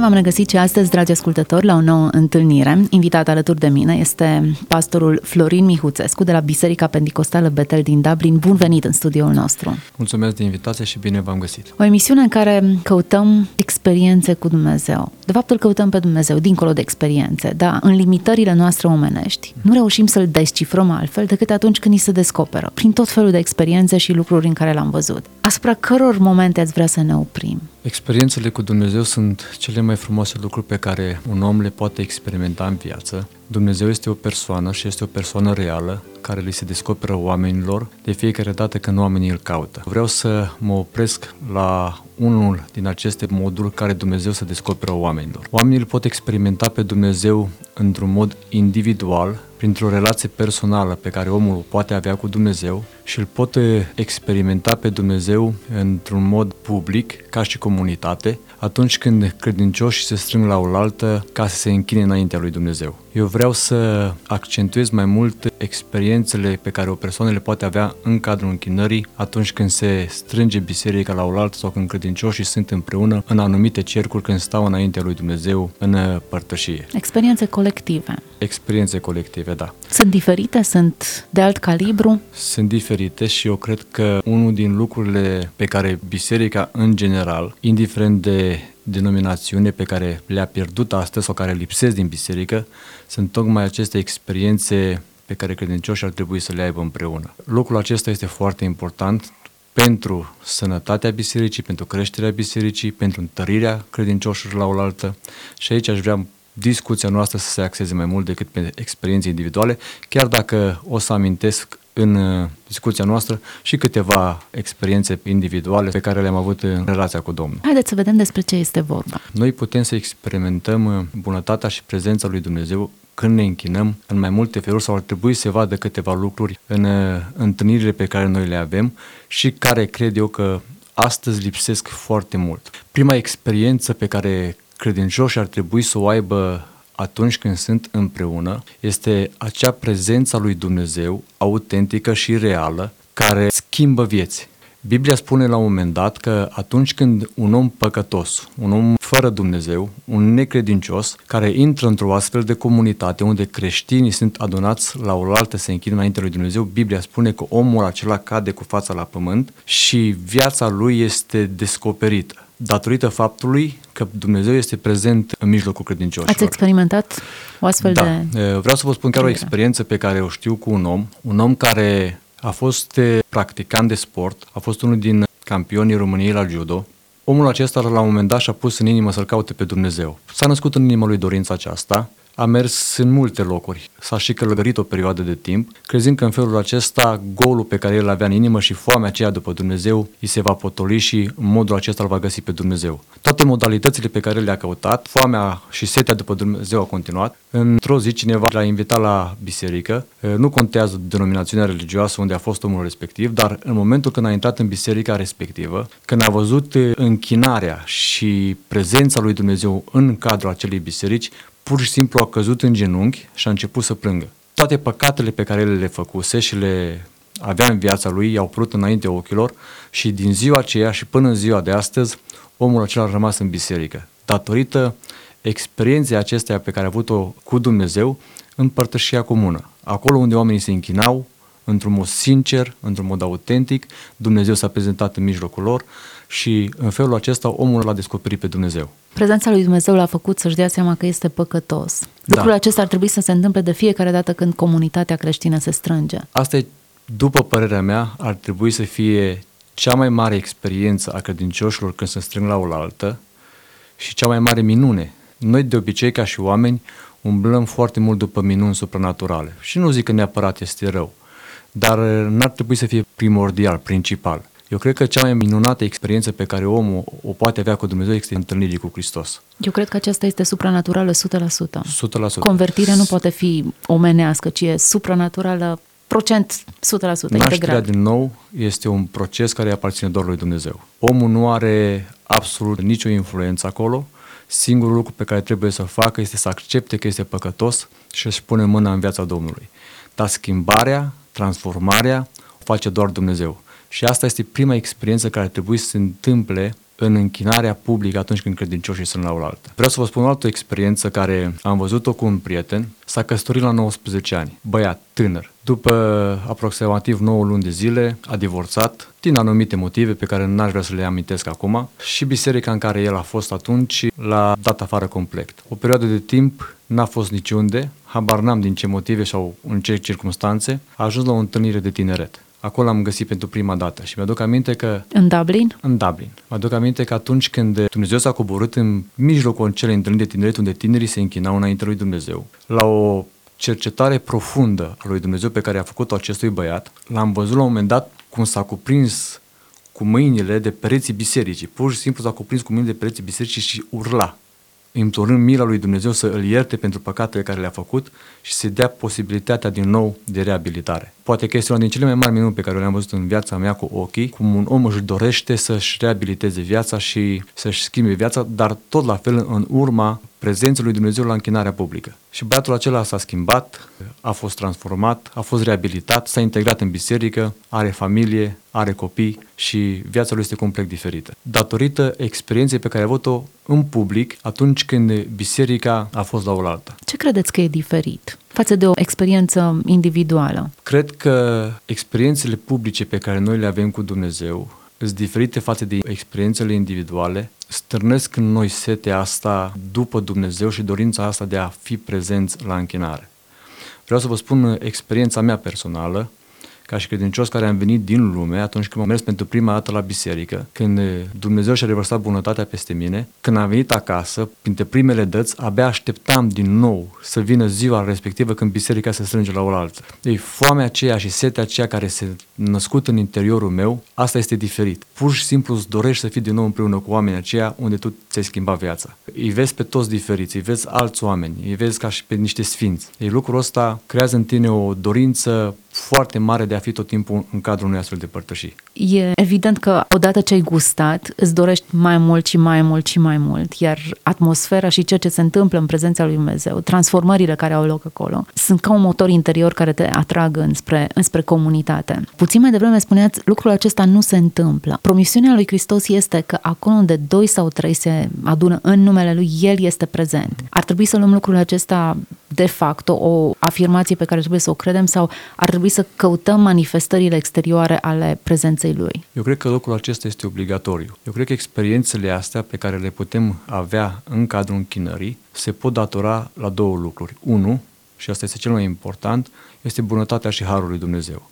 Bine v-am regăsit și astăzi, dragi ascultători, la o nouă întâlnire. Invitat alături de mine este pastorul Florin Mihuțescu de la Biserica Pentecostală Betel din Dublin. Bun venit în studioul nostru! Mulțumesc de invitație și bine v-am găsit! O emisiune în care căutăm experiențe cu Dumnezeu. De fapt, îl căutăm pe Dumnezeu, dincolo de experiențe, dar în limitările noastre omenești. Nu reușim să-l descifrăm altfel decât atunci când ni se descoperă, prin tot felul de experiențe și lucruri în care l-am văzut. Asupra căror momente ați vrea să ne oprim? Experiențele cu Dumnezeu sunt cele mai frumoase lucruri pe care un om le poate experimenta în viață. Dumnezeu este o persoană și este o persoană reală care li se descoperă oamenilor de fiecare dată când oamenii îl caută. Vreau să mă opresc la unul din aceste moduri care Dumnezeu se descoperă oamenilor. Oamenii îl pot experimenta pe Dumnezeu într-un mod individual, printr-o relație personală pe care omul o poate avea cu Dumnezeu și îl pot experimenta pe Dumnezeu într-un mod public, ca și comunitate, atunci când credincioșii se strâng la oaltă ca să se închine înaintea lui Dumnezeu. Eu vreau să accentuez mai mult experiențele pe care o persoană le poate avea în cadrul închinării atunci când se strânge biserica la oaltă sau când credincioșii sunt împreună în anumite cercuri când stau înaintea lui Dumnezeu în părtășie. Experiențe colective. Experiențe colective, da. Sunt diferite? Sunt de alt calibru? Sunt diferite și eu cred că unul din lucrurile pe care biserica în general, indiferent de denominațiune pe care le-a pierdut astăzi sau care lipsesc din biserică, sunt tocmai aceste experiențe pe care credincioșii ar trebui să le aibă împreună. Lucrul acesta este foarte important pentru sănătatea bisericii, pentru creșterea bisericii, pentru întărirea credincioșilor la oaltă și aici aș vrea discuția noastră să se axeze mai mult decât pe experiențe individuale, chiar dacă o să amintesc în uh, discuția noastră și câteva experiențe individuale pe care le-am avut în relația cu Domnul. Haideți să vedem despre ce este vorba. Noi putem să experimentăm uh, bunătatea și prezența lui Dumnezeu când ne închinăm în mai multe feluri sau ar trebui să vadă câteva lucruri în uh, întâlnirile pe care noi le avem și care cred eu că astăzi lipsesc foarte mult. Prima experiență pe care credincioșii ar trebui să o aibă atunci când sunt împreună este acea prezență lui Dumnezeu autentică și reală care schimbă vieți. Biblia spune la un moment dat că atunci când un om păcătos, un om fără Dumnezeu, un necredincios, care intră într-o astfel de comunitate unde creștinii sunt adunați la oaltă să închină înainte lui Dumnezeu, Biblia spune că omul acela cade cu fața la pământ și viața lui este descoperită datorită faptului că Dumnezeu este prezent în mijlocul credincioșilor. Ați experimentat o astfel da. de... Vreau să vă spun chiar o experiență pe care o știu cu un om, un om care a fost practicant de sport, a fost unul din campionii României la judo. Omul acesta la un moment dat și-a pus în inimă să-L caute pe Dumnezeu. S-a născut în inima lui dorința aceasta a mers în multe locuri, s-a și călătorit o perioadă de timp, crezând că în felul acesta golul pe care el avea în inimă și foamea aceea după Dumnezeu îi se va potoli și în modul acesta îl va găsi pe Dumnezeu. Toate modalitățile pe care le-a căutat, foamea și setea după Dumnezeu a continuat. Într-o zi cineva l-a invitat la biserică, nu contează denominațiunea religioasă unde a fost omul respectiv, dar în momentul când a intrat în biserica respectivă, când a văzut închinarea și prezența lui Dumnezeu în cadrul acelei biserici, pur și simplu a căzut în genunchi și a început să plângă. Toate păcatele pe care le făcuse și le avea în viața lui i-au prut înainte ochilor și din ziua aceea și până în ziua de astăzi omul acela a rămas în biserică. Datorită experienței acesteia pe care a avut-o cu Dumnezeu în părtășia comună. Acolo unde oamenii se închinau, într-un mod sincer, într-un mod autentic, Dumnezeu s-a prezentat în mijlocul lor și în felul acesta omul l-a descoperit pe Dumnezeu. Prezența lui Dumnezeu l-a făcut să-și dea seama că este păcătos. Da. Lucrul acesta ar trebui să se întâmple de fiecare dată când comunitatea creștină se strânge. Asta e, după părerea mea, ar trebui să fie cea mai mare experiență a credincioșilor când se strâng la oaltă și cea mai mare minune. Noi, de obicei, ca și oameni, umblăm foarte mult după minuni supranaturale. Și nu zic că neapărat este rău, dar n-ar trebui să fie primordial, principal. Eu cred că cea mai minunată experiență pe care omul o poate avea cu Dumnezeu este întâlnirii cu Hristos. Eu cred că aceasta este supranaturală 100%. 100%. Convertirea nu poate fi omenească, ci e supranaturală procent 100% Nașterea integrat. din nou este un proces care aparține doar lui Dumnezeu. Omul nu are absolut nicio influență acolo. Singurul lucru pe care trebuie să-l facă este să accepte că este păcătos și să-și pune mâna în viața Domnului. Dar schimbarea, transformarea, o face doar Dumnezeu. Și asta este prima experiență care trebuie să se întâmple în închinarea publică atunci când credincioșii sunt la oaltă. Vreau să vă spun o altă experiență care am văzut-o cu un prieten. S-a căsătorit la 19 ani, băiat, tânăr. După aproximativ 9 luni de zile a divorțat din anumite motive pe care n-aș vrea să le amintesc acum și biserica în care el a fost atunci l-a dat afară complet. O perioadă de timp n-a fost niciunde, habar n-am din ce motive sau în ce circunstanțe, a ajuns la o întâlnire de tineret. Acolo am găsit pentru prima dată și mi-aduc aminte că În Dublin? în Dublin. Mă aduc aminte că atunci când Dumnezeu s-a coborât în mijlocul acelei întâlniri de tineret unde tinerii se închinau înainte lui Dumnezeu, la o cercetare profundă a lui Dumnezeu pe care a făcut-o acestui băiat, l-am văzut la un moment dat cum s-a cuprins cu mâinile de pereții bisericii. Pur și simplu s-a cuprins cu mâinile de pereții bisericii și urla implorând mila lui Dumnezeu să îl ierte pentru păcatele care le-a făcut și să dea posibilitatea din nou de reabilitare. Poate că este una din cele mai mari minuni pe care le-am văzut în viața mea cu ochii, cum un om își dorește să-și reabiliteze viața și să-și schimbe viața, dar tot la fel în urma prezenței lui Dumnezeu la închinarea publică. Și băiatul acela s-a schimbat, a fost transformat, a fost reabilitat, s-a integrat în biserică, are familie, are copii și viața lui este complet diferită. Datorită experienței pe care a avut-o în public atunci când biserica a fost la oaltă. Ce credeți că e diferit față de o experiență individuală? Cred că experiențele publice pe care noi le avem cu Dumnezeu sunt diferite față de experiențele individuale, stârnesc în noi setea asta după Dumnezeu și dorința asta de a fi prezenți la închinare. Vreau să vă spun experiența mea personală, ca și credincios care am venit din lume atunci când am mers pentru prima dată la biserică, când Dumnezeu și-a revărsat bunătatea peste mine, când am venit acasă, printre primele dăți, abia așteptam din nou să vină ziua respectivă când biserica se strânge la oaltă. Ei, foamea aceea și setea aceea care se născut în interiorul meu, asta este diferit. Pur și simplu îți dorești să fii din nou împreună cu oamenii aceia unde tu ți-ai schimbat viața. Îi vezi pe toți diferiți, îi vezi alți oameni, îi vezi ca și pe niște sfinți. Ei, lucrul ăsta creează în tine o dorință foarte mare de a fi tot timpul în cadrul unui astfel de părtășii. E evident că odată ce ai gustat, îți dorești mai mult și mai mult și mai mult, iar atmosfera și ceea ce se întâmplă în prezența lui Dumnezeu, transformările care au loc acolo, sunt ca un motor interior care te atrag înspre, înspre comunitate. Puțin mai devreme spuneați, lucrul acesta nu se întâmplă. Promisiunea lui Hristos este că acolo unde doi sau trei se adună în numele lui, El este prezent. Ar trebui să luăm lucrul acesta de fapt o afirmație pe care trebuie să o credem sau ar trebui să căutăm manifestările exterioare ale prezenței lui? Eu cred că lucrul acesta este obligatoriu. Eu cred că experiențele astea pe care le putem avea în cadrul închinării se pot datora la două lucruri. Unu, și asta este cel mai important, este bunătatea și harul lui Dumnezeu,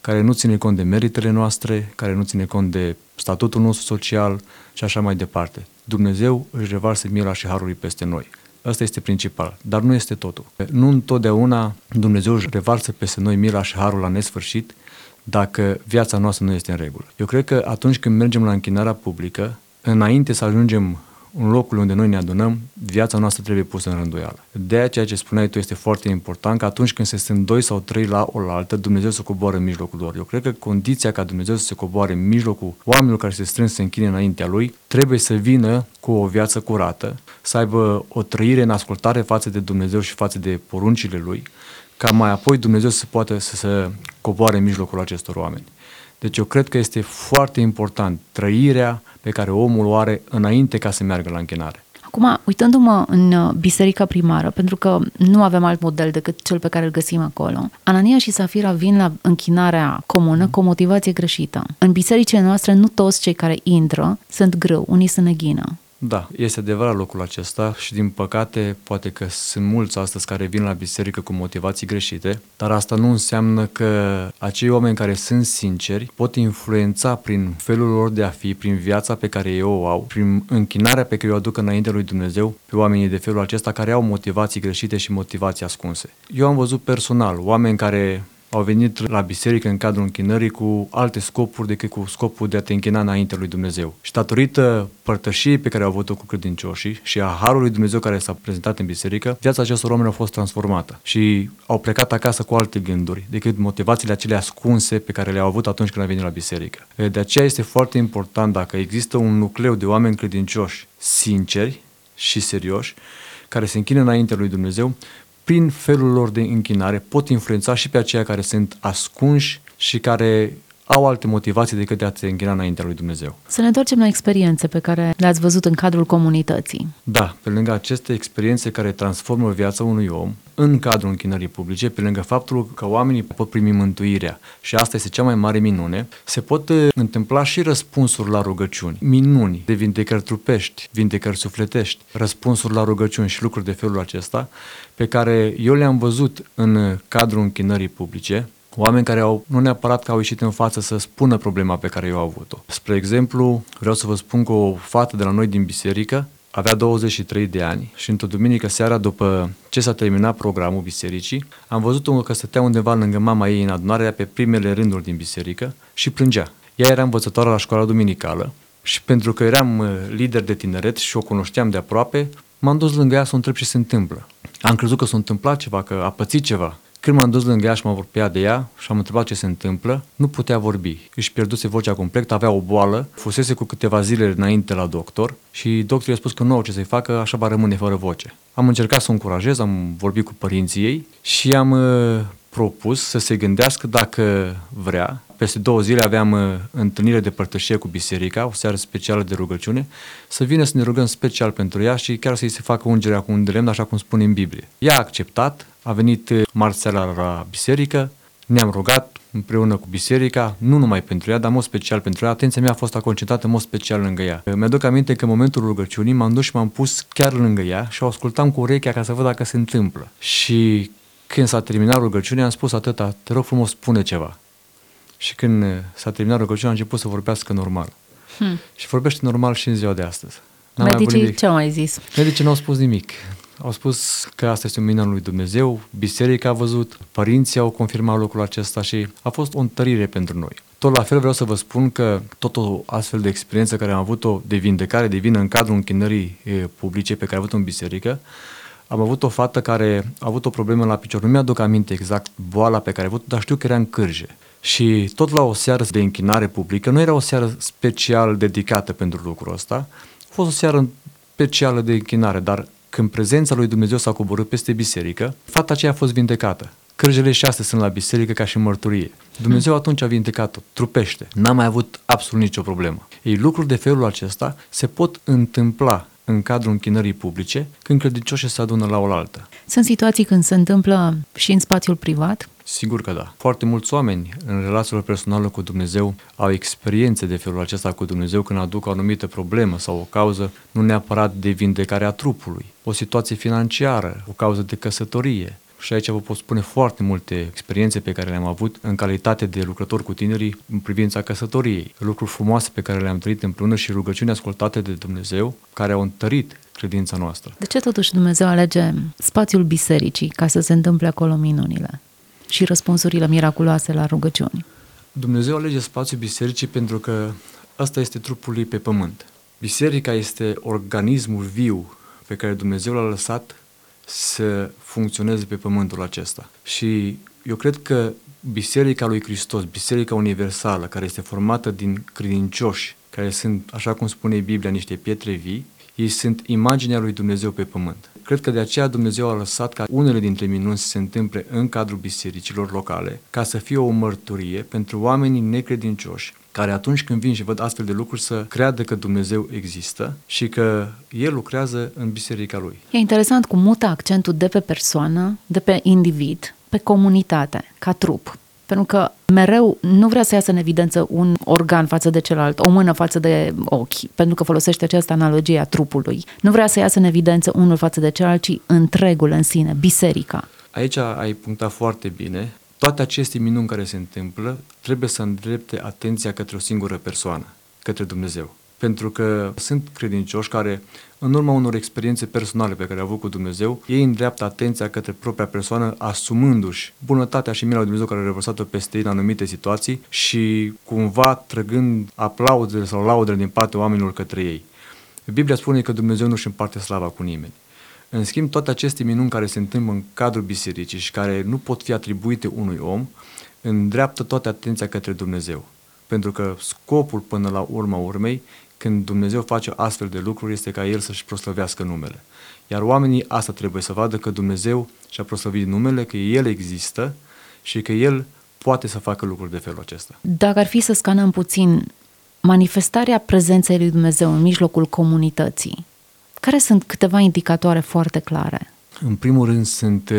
care nu ține cont de meritele noastre, care nu ține cont de statutul nostru social și așa mai departe. Dumnezeu își revarsă mila și harul lui peste noi. Asta este principal, dar nu este totul. Nu întotdeauna Dumnezeu își revarsă peste noi mila și harul la nesfârșit dacă viața noastră nu este în regulă. Eu cred că atunci când mergem la închinarea publică, înainte să ajungem în locul unde noi ne adunăm, viața noastră trebuie pusă în rânduială. De aceea ceea ce spuneai tu este foarte important, că atunci când se sunt doi sau trei la oaltă, Dumnezeu să coboare în mijlocul lor. Eu cred că condiția ca Dumnezeu să se coboare în mijlocul oamenilor care se strâng să se închine înaintea Lui, trebuie să vină cu o viață curată, să aibă o trăire în ascultare față de Dumnezeu și față de poruncile Lui, ca mai apoi Dumnezeu să poată să se coboare în mijlocul acestor oameni. Deci eu cred că este foarte important trăirea pe care omul o are înainte ca să meargă la închinare. Acum, uitându-mă în uh, biserica primară, pentru că nu avem alt model decât cel pe care îl găsim acolo, Anania și Safira vin la închinarea comună cu o motivație greșită. În bisericile noastre, nu toți cei care intră sunt grâu, unii sunt neghină. Da, este adevărat locul acesta și din păcate poate că sunt mulți astăzi care vin la biserică cu motivații greșite, dar asta nu înseamnă că acei oameni care sunt sinceri pot influența prin felul lor de a fi, prin viața pe care ei o au, prin închinarea pe care o aduc înainte lui Dumnezeu pe oamenii de felul acesta care au motivații greșite și motivații ascunse. Eu am văzut personal oameni care au venit la biserică în cadrul închinării cu alte scopuri decât cu scopul de a te închina înainte lui Dumnezeu. Și datorită părtășiei pe care au avut-o cu credincioșii și a harului Dumnezeu care s-a prezentat în biserică, viața acestor oameni a fost transformată și au plecat acasă cu alte gânduri decât motivațiile acelea ascunse pe care le-au avut atunci când au venit la biserică. De aceea este foarte important dacă există un nucleu de oameni credincioși, sinceri și serioși, care se închină înainte lui Dumnezeu, prin felul lor de închinare pot influența și pe aceia care sunt ascunși și care au alte motivații decât de a te înghina înaintea lui Dumnezeu. Să ne întoarcem la experiențe pe care le-ați văzut în cadrul comunității. Da, pe lângă aceste experiențe care transformă viața unui om, în cadrul închinării publice, pe lângă faptul că oamenii pot primi mântuirea și asta este cea mai mare minune, se pot uh, întâmpla și răspunsuri la rugăciuni, minuni de vindecări trupești, vindecări sufletești, răspunsuri la rugăciuni și lucruri de felul acesta, pe care eu le-am văzut în cadrul închinării publice, oameni care au, nu neapărat că au ieșit în față să spună problema pe care eu au avut-o. Spre exemplu, vreau să vă spun că o fată de la noi din biserică avea 23 de ani și într-o duminică seara, după ce s-a terminat programul bisericii, am văzut-o că stătea undeva lângă mama ei în adunarea pe primele rânduri din biserică și plângea. Ea era învățătoare la școala duminicală și pentru că eram uh, lider de tineret și o cunoșteam de aproape, m-am dus lângă ea să o întreb ce se întâmplă. Am crezut că s-a întâmplat ceva, că a pățit ceva. Când m-am dus lângă ea și m-am apropiat de ea și am întrebat ce se întâmplă, nu putea vorbi. Își pierduse vocea complet, avea o boală, fusese cu câteva zile înainte la doctor și doctorul i-a spus că nu au ce să-i facă, așa va rămâne fără voce. Am încercat să o încurajez, am vorbit cu părinții ei și am uh, propus să se gândească dacă vrea. Peste două zile aveam uh, întâlnire de părtășie cu biserica, o seară specială de rugăciune, să vină să ne rugăm special pentru ea și chiar să-i se facă ungerea cu un de lemn, așa cum spune în Biblie. Ea a acceptat, a venit uh, marți la biserică, ne-am rugat împreună cu biserica, nu numai pentru ea, dar în mod special pentru ea. Atenția mea a fost concentrată în mod special lângă ea. Mi-aduc aminte că în momentul rugăciunii m-am dus și m-am pus chiar lângă ea și o ascultam cu urechea ca să văd dacă se întâmplă. Și când s-a terminat rugăciunea, am spus atâta, te rog frumos, spune ceva. Și când s-a terminat rugăciunea, a început să vorbească normal. Hmm. Și vorbește normal și în ziua de astăzi. N-am Medicii ce au mai zis? Medicii nu au spus nimic. Au spus că asta este un minune lui Dumnezeu, biserica a văzut, părinții au confirmat lucrul acesta și a fost o întărire pentru noi. Tot la fel vreau să vă spun că tot o astfel de experiență care am avut-o de vindecare de vină în cadrul închinării publice pe care am avut-o în biserică, am avut o fată care a avut o problemă la picior. Nu mi-aduc aminte exact boala pe care a avut dar știu că era în cârje. Și tot la o seară de închinare publică, nu era o seară special dedicată pentru lucrul ăsta, a fost o seară specială de închinare, dar când prezența lui Dumnezeu s-a coborât peste biserică, fata aceea a fost vindecată. Cârjele șase sunt la biserică ca și mărturie. Dumnezeu atunci a vindecat-o, trupește. N-a mai avut absolut nicio problemă. Ei, lucruri de felul acesta se pot întâmpla în cadrul închinării publice, când credincioșii se adună la oaltă. Sunt situații când se întâmplă și în spațiul privat? Sigur că da. Foarte mulți oameni în relațiile personale cu Dumnezeu au experiențe de felul acesta cu Dumnezeu când aduc o anumită problemă sau o cauză, nu neapărat de vindecare a trupului, o situație financiară, o cauză de căsătorie, și aici vă pot spune foarte multe experiențe pe care le-am avut în calitate de lucrător cu tinerii în privința căsătoriei, lucruri frumoase pe care le-am trăit împreună și rugăciuni ascultate de Dumnezeu care au întărit credința noastră. De ce totuși Dumnezeu alege spațiul bisericii ca să se întâmple acolo minunile și răspunsurile miraculoase la rugăciuni? Dumnezeu alege spațiul bisericii pentru că ăsta este trupul lui pe pământ. Biserica este organismul viu pe care Dumnezeu l-a lăsat să funcționeze pe pământul acesta. Și eu cred că Biserica lui Hristos, Biserica Universală, care este formată din credincioși, care sunt, așa cum spune Biblia, niște pietre vii, ei sunt imaginea lui Dumnezeu pe pământ. Cred că de aceea Dumnezeu a lăsat ca unele dintre minuni să se întâmple în cadrul bisericilor locale, ca să fie o mărturie pentru oamenii necredincioși, care atunci când vin și văd astfel de lucruri să creadă că Dumnezeu există și că El lucrează în biserica Lui. E interesant cum mută accentul de pe persoană, de pe individ, pe comunitate, ca trup. Pentru că mereu nu vrea să iasă în evidență un organ față de celălalt, o mână față de ochi, pentru că folosește această analogie a trupului. Nu vrea să iasă în evidență unul față de celălalt, ci întregul în sine, biserica. Aici ai punctat foarte bine. Toate aceste minuni care se întâmplă trebuie să îndrepte atenția către o singură persoană, către Dumnezeu. Pentru că sunt credincioși care, în urma unor experiențe personale pe care le-au avut cu Dumnezeu, ei îndreaptă atenția către propria persoană, asumându-și bunătatea și mila lui Dumnezeu care a revărsat-o peste ei în anumite situații și cumva trăgând aplauzele sau laudele din partea oamenilor către ei. Biblia spune că Dumnezeu nu își împarte slava cu nimeni. În schimb, toate aceste minuni care se întâmplă în cadrul bisericii și care nu pot fi atribuite unui om, îndreaptă toată atenția către Dumnezeu. Pentru că scopul până la urma urmei, când Dumnezeu face astfel de lucruri, este ca El să-și proslăvească numele. Iar oamenii asta trebuie să vadă că Dumnezeu și-a proslăvit numele, că El există și că El poate să facă lucruri de felul acesta. Dacă ar fi să scanăm puțin manifestarea prezenței lui Dumnezeu în mijlocul comunității, care sunt câteva indicatoare foarte clare? În primul rând sunt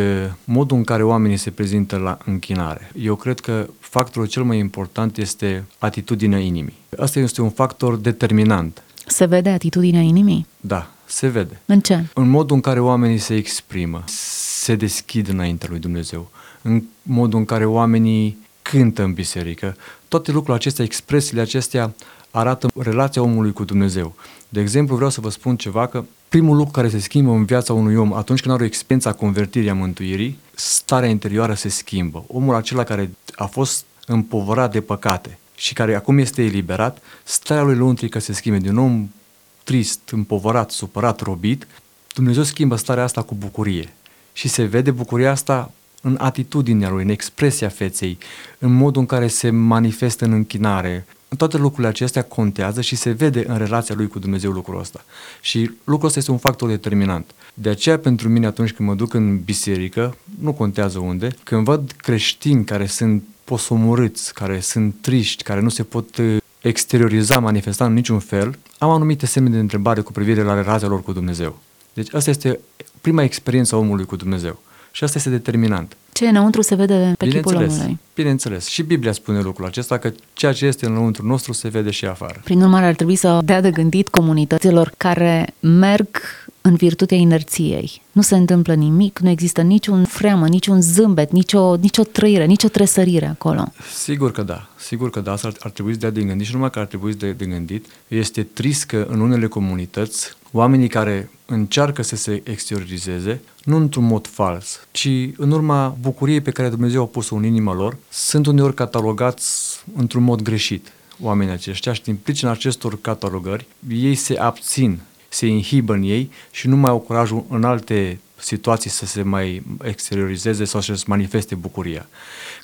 modul în care oamenii se prezintă la închinare. Eu cred că factorul cel mai important este atitudinea inimii. Asta este un factor determinant. Se vede atitudinea inimii? Da, se vede. În ce? În modul în care oamenii se exprimă, se deschid înaintea lui Dumnezeu, în modul în care oamenii cântă în biserică. Toate lucrurile acestea, expresiile acestea arată relația omului cu Dumnezeu. De exemplu, vreau să vă spun ceva că primul lucru care se schimbă în viața unui om atunci când are o experiență a convertirii, a mântuirii, starea interioară se schimbă. Omul acela care a fost împovărat de păcate și care acum este eliberat, starea lui lăuntrică se schimbe. Din om trist, împovărat, supărat, robit, Dumnezeu schimbă starea asta cu bucurie. Și se vede bucuria asta în atitudinea lui, în expresia feței, în modul în care se manifestă în închinare, toate lucrurile acestea contează și se vede în relația lui cu Dumnezeu lucrul ăsta. Și lucrul ăsta este un factor determinant. De aceea, pentru mine, atunci când mă duc în biserică, nu contează unde, când văd creștini care sunt posomorâți, care sunt triști, care nu se pot uh, exterioriza, manifesta în niciun fel, am anumite semne de întrebare cu privire la relația lor cu Dumnezeu. Deci asta este prima experiență a omului cu Dumnezeu. Și asta este determinant. Ce e înăuntru se vede pe chipul omului. Bineînțeles. Și Biblia spune lucrul acesta, că ceea ce este înăuntru nostru se vede și afară. Prin urmare, ar trebui să dea de gândit comunităților care merg în virtutea inerției. Nu se întâmplă nimic, nu există niciun freamă, niciun zâmbet, nicio, nicio trăire, nicio tresărire acolo. Sigur că da, sigur că da, asta ar, ar trebui să dea de gândit și numai că ar trebui să dea de gândit. Este trist că în unele comunități, oamenii care încearcă să se exteriorizeze, nu într-un mod fals, ci în urma bucuriei pe care Dumnezeu a pus-o în inima lor, sunt uneori catalogați într-un mod greșit oamenii aceștia și din pricina acestor catalogări, ei se abțin, se inhibă în ei și nu mai au curajul în alte situații să se mai exteriorizeze sau să se manifeste bucuria.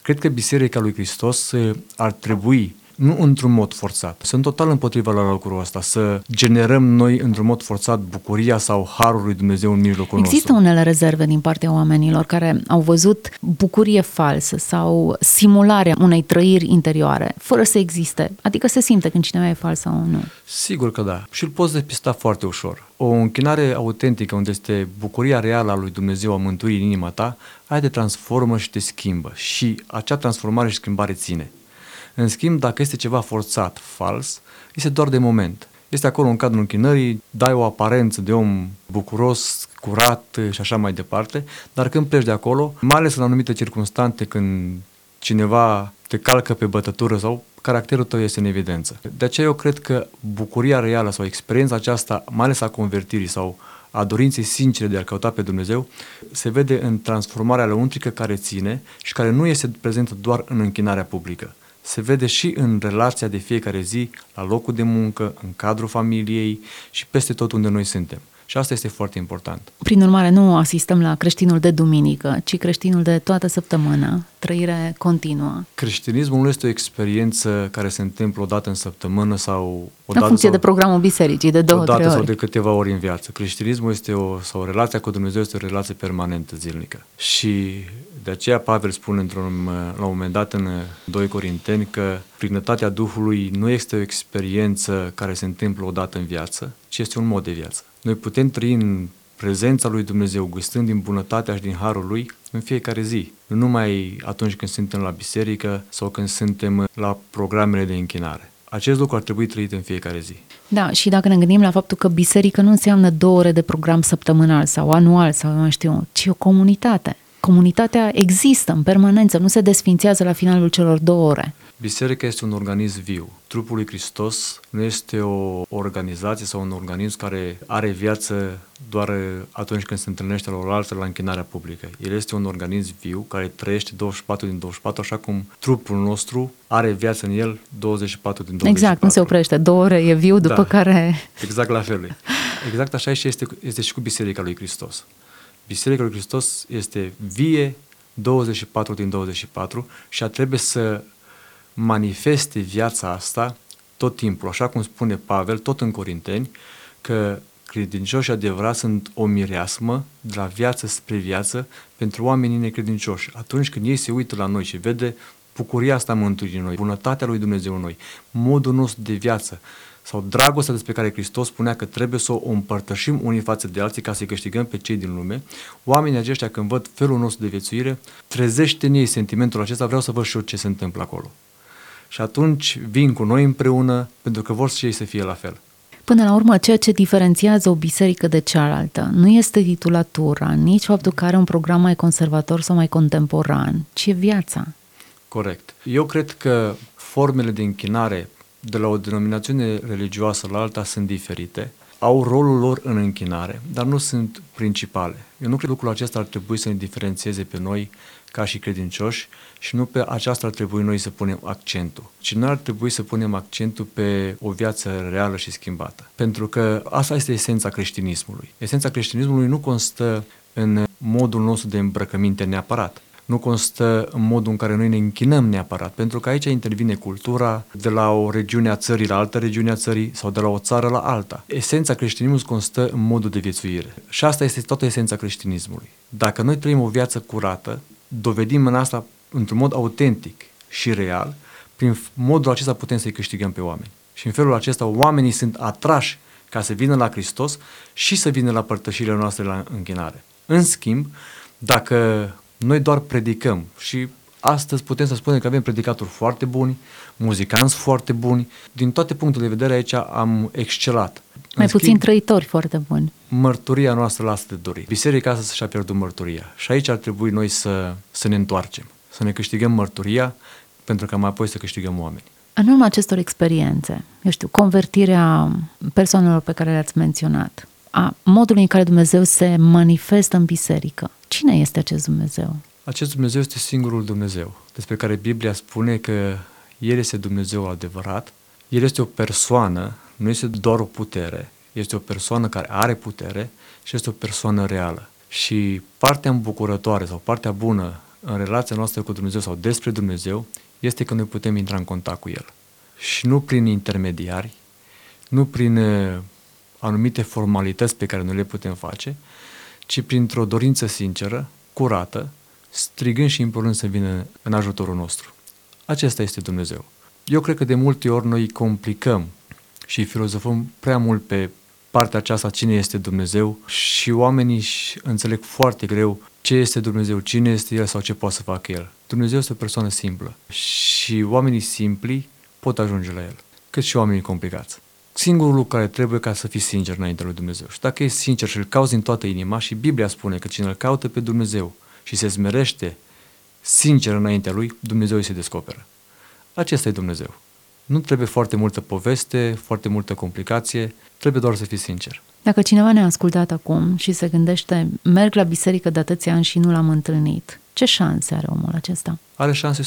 Cred că Biserica lui Hristos eh, ar trebui nu într-un mod forțat. Sunt total împotriva la lucrul ăsta, să generăm noi într-un mod forțat bucuria sau harul lui Dumnezeu în mijlocul Există nostru. unele rezerve din partea oamenilor care au văzut bucurie falsă sau simularea unei trăiri interioare, fără să existe. Adică se simte când cineva e fals sau nu. Sigur că da. Și îl poți depista foarte ușor. O închinare autentică unde este bucuria reală a lui Dumnezeu a mântuirii în inima ta, aia te transformă și te schimbă. Și acea transformare și schimbare ține. În schimb, dacă este ceva forțat, fals, este doar de moment. Este acolo în cadrul închinării, dai o aparență de om bucuros, curat și așa mai departe, dar când pleci de acolo, mai ales în anumite circunstante când cineva te calcă pe bătătură sau caracterul tău este în evidență. De aceea eu cred că bucuria reală sau experiența aceasta, mai ales a convertirii sau a dorinței sincere de a căuta pe Dumnezeu, se vede în transformarea lăuntrică care ține și care nu este prezentă doar în închinarea publică se vede și în relația de fiecare zi, la locul de muncă, în cadrul familiei și peste tot unde noi suntem. Și asta este foarte important. Prin urmare, nu asistăm la creștinul de duminică, ci creștinul de toată săptămâna, trăire continuă. Creștinismul nu este o experiență care se întâmplă o dată în săptămână sau o dată în funcție sau, de programul bisericii, de două, o dată trei ori. sau de câteva ori în viață. Creștinismul este o, sau relația cu Dumnezeu este o relație permanentă, zilnică. Și de aceea Pavel spune într-un, la un moment dat în 2 Corinteni că plinătatea Duhului nu este o experiență care se întâmplă odată în viață, ci este un mod de viață. Noi putem trăi în prezența lui Dumnezeu, gustând din bunătatea și din harul lui în fiecare zi. Nu numai atunci când suntem la biserică sau când suntem la programele de închinare. Acest lucru ar trebui trăit în fiecare zi. Da, și dacă ne gândim la faptul că biserică nu înseamnă două ore de program săptămânal sau anual sau nu știu, ci o comunitate. Comunitatea există în permanență, nu se desfințează la finalul celor două ore. Biserica este un organism viu. Trupul lui Hristos nu este o organizație sau un organism care are viață doar atunci când se întâlnește la o altă la închinarea publică. El este un organism viu care trăiește 24 din 24, așa cum trupul nostru are viață în el 24 din 24. Exact, nu se oprește. Două ore e viu, după Da. care... Exact la fel. Exact așa și este, este și cu Biserica lui Hristos. Biserica lui Hristos este vie 24 din 24 și a trebuie să manifeste viața asta tot timpul, așa cum spune Pavel, tot în Corinteni, că credincioși adevărați sunt o mireasmă de la viață spre viață pentru oamenii necredincioși. Atunci când ei se uită la noi și vede bucuria asta a mântuirii în noi, bunătatea lui Dumnezeu în noi, modul nostru de viață sau dragostea despre care Hristos spunea că trebuie să o împărtășim unii față de alții ca să-i câștigăm pe cei din lume, oamenii aceștia când văd felul nostru de viețuire, trezește în ei sentimentul acesta, vreau să văd și eu ce se întâmplă acolo. Și atunci vin cu noi împreună pentru că vor și ei să fie la fel. Până la urmă, ceea ce diferențiază o biserică de cealaltă nu este titulatura, nici faptul că are un program mai conservator sau mai contemporan, ci e viața. Corect. Eu cred că formele de închinare de la o denominațiune religioasă la alta sunt diferite, au rolul lor în închinare, dar nu sunt principale. Eu nu cred că lucrul acesta ar trebui să ne diferențieze pe noi ca și credincioși și nu pe aceasta ar trebui noi să punem accentul, ci noi ar trebui să punem accentul pe o viață reală și schimbată. Pentru că asta este esența creștinismului. Esența creștinismului nu constă în modul nostru de îmbrăcăminte neapărat, nu constă în modul în care noi ne închinăm neapărat, pentru că aici intervine cultura de la o regiune a țării la altă regiune a țării sau de la o țară la alta. Esența creștinismului constă în modul de viețuire. Și asta este toată esența creștinismului. Dacă noi trăim o viață curată, dovedim în asta într-un mod autentic și real, prin modul acesta putem să-i câștigăm pe oameni. Și în felul acesta oamenii sunt atrași ca să vină la Hristos și să vină la părtășirile noastre la închinare. În schimb, dacă noi doar predicăm și astăzi putem să spunem că avem predicatori foarte buni, muzicanți foarte buni, din toate punctele de vedere aici am excelat. Mai În puțin schimb, trăitori foarte buni. mărturia noastră lasă de dorit. Biserica asta și-a pierdut mărturia și aici ar trebui noi să, să ne întoarcem, să ne câștigăm mărturia pentru că mai apoi să câștigăm oameni. În urma acestor experiențe, eu știu, convertirea persoanelor pe care le-ați menționat, a modului în care Dumnezeu se manifestă în biserică, cine este acest Dumnezeu? Acest Dumnezeu este singurul Dumnezeu, despre care Biblia spune că El este Dumnezeu adevărat, El este o persoană, nu este doar o putere, este o persoană care are putere și este o persoană reală. Și partea îmbucurătoare sau partea bună în relația noastră cu Dumnezeu sau despre Dumnezeu este că noi putem intra în contact cu El. Și nu prin intermediari, nu prin uh, anumite formalități pe care noi le putem face, ci printr-o dorință sinceră, curată, strigând și implorând să vină în ajutorul nostru. Acesta este Dumnezeu. Eu cred că de multe ori noi complicăm și filozofăm prea mult pe partea aceasta cine este Dumnezeu și oamenii își înțeleg foarte greu ce este Dumnezeu, cine este El sau ce poate să facă El. Dumnezeu este o persoană simplă și oamenii simpli pot ajunge la El, cât și oamenii complicați. Singurul lucru care trebuie ca să fii sincer înainte lui Dumnezeu. Și dacă ești sincer și îl cauți din toată inima și Biblia spune că cine îl caută pe Dumnezeu și se smerește sincer înaintea lui, Dumnezeu îi se descoperă. Acesta e Dumnezeu. Nu trebuie foarte multă poveste, foarte multă complicație, trebuie doar să fii sincer. Dacă cineva ne-a ascultat acum și se gândește, merg la biserică de atâția ani și nu l-am întâlnit, ce șanse are omul acesta? Are șanse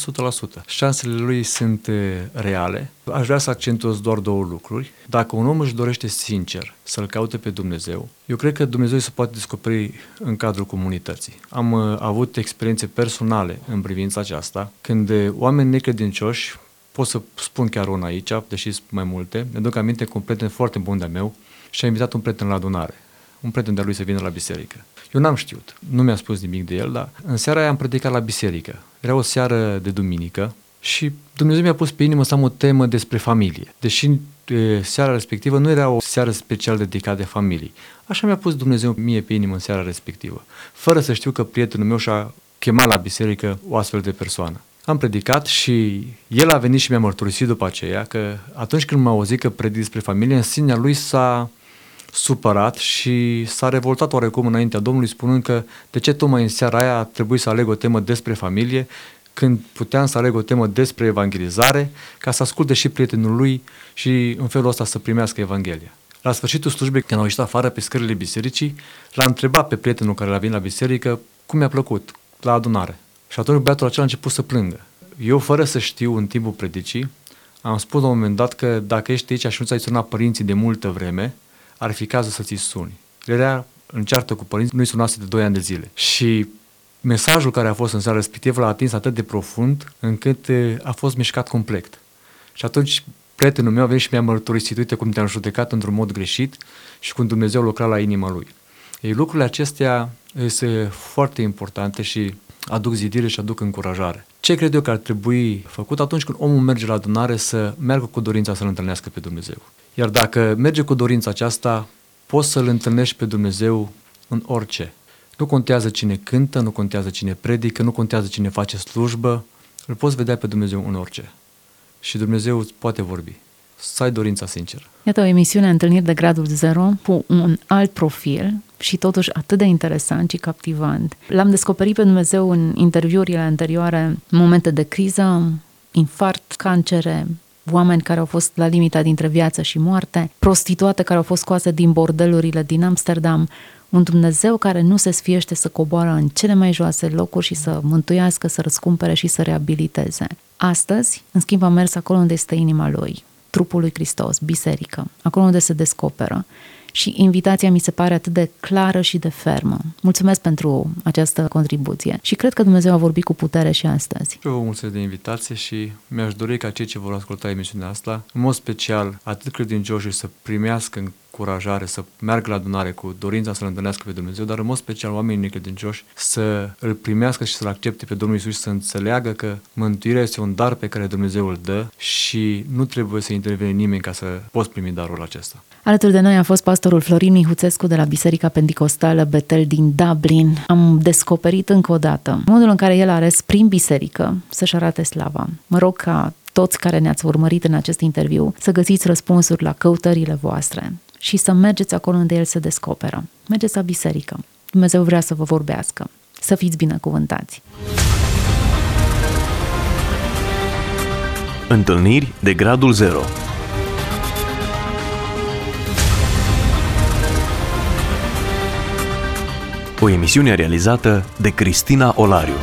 100%. Șansele lui sunt e, reale. Aș vrea să accentuez doar două lucruri. Dacă un om își dorește sincer să-L caute pe Dumnezeu, eu cred că Dumnezeu se poate descoperi în cadrul comunității. Am uh, avut experiențe personale în privința aceasta, când uh, oameni necredincioși, pot să spun chiar una aici, deși sunt mai multe, ne duc aminte cu un prieten foarte bun de-a meu și a invitat un prieten la adunare un prieten de-a lui să vină la biserică. Eu n-am știut, nu mi-a spus nimic de el, dar în seara aia am predicat la biserică. Era o seară de duminică și Dumnezeu mi-a pus pe inimă să am o temă despre familie. Deși e, seara respectivă nu era o seară special dedicată de familii. Așa mi-a pus Dumnezeu mie pe inimă în seara respectivă, fără să știu că prietenul meu și-a chemat la biserică o astfel de persoană. Am predicat și el a venit și mi-a mărturisit după aceea că atunci când m-a auzit că predic despre familie, în sinea lui s-a supărat și s-a revoltat oarecum înaintea Domnului spunând că de ce tocmai în seara aia a trebuit să aleg o temă despre familie când puteam să aleg o temă despre evangelizare, ca să asculte și prietenul lui și în felul ăsta să primească Evanghelia. La sfârșitul slujbei, când au ieșit afară pe scările bisericii, l-a întrebat pe prietenul care l-a venit la biserică cum mi-a plăcut la adunare. Și atunci băiatul acela a început să plângă. Eu, fără să știu în timpul predicii, am spus la un moment dat că dacă ești aici și nu ți-ai sunat părinții de multă vreme, ar fi cazul să ți suni. El era în ceartă cu părinții, nu-i sunase de 2 ani de zile. Și mesajul care a fost în seara respectivă l-a atins atât de profund încât a fost mișcat complet. Și atunci prietenul meu a venit și mi-a mărturisit, uite cum te-am judecat într-un mod greșit și cum Dumnezeu lucra la inima lui. Ei, lucrurile acestea sunt foarte importante și aduc zidire și aduc încurajare. Ce cred eu că ar trebui făcut atunci când omul merge la adunare să meargă cu dorința să-L întâlnească pe Dumnezeu? Iar dacă merge cu dorința aceasta, poți să-L întâlnești pe Dumnezeu în orice. Nu contează cine cântă, nu contează cine predică, nu contează cine face slujbă, îl poți vedea pe Dumnezeu în orice. Și Dumnezeu îți poate vorbi. Să ai dorința sinceră. Iată o emisiune Întâlniri de gradul zero cu un alt profil și totuși atât de interesant și captivant. L-am descoperit pe Dumnezeu în interviurile anterioare, momente de criză, infart, cancere, oameni care au fost la limita dintre viață și moarte, prostituate care au fost scoase din bordelurile din Amsterdam, un Dumnezeu care nu se sfiește să coboară în cele mai joase locuri și să mântuiască, să răscumpere și să reabiliteze. Astăzi, în schimb, am mers acolo unde este inima lui, trupul lui Hristos, biserică, acolo unde se descoperă și invitația mi se pare atât de clară și de fermă. Mulțumesc pentru această contribuție și cred că Dumnezeu a vorbit cu putere și astăzi. Eu vă mulțumesc de invitație și mi-aș dori ca cei ce vor asculta emisiunea asta, în mod special, atât credincioșii să primească încurajare, să meargă la adunare cu dorința să-L întâlnească pe Dumnezeu, dar în mod special oamenii necredincioși să îl primească și să-L accepte pe Domnul Isus și să înțeleagă că mântuirea este un dar pe care Dumnezeu îl dă și nu trebuie să intervine nimeni ca să poți primi darul acesta. Alături de noi a fost pastorul Florin Mihuțescu de la Biserica Pentecostală Betel din Dublin. Am descoperit încă o dată modul în care el a ales prin biserică să-și arate slava. Mă rog ca toți care ne-ați urmărit în acest interviu să găsiți răspunsuri la căutările voastre și să mergeți acolo unde El se descoperă. Mergeți la biserică. Dumnezeu vrea să vă vorbească. Să fiți binecuvântați. Întâlniri de gradul 0 O emisiune realizată de Cristina Olariu.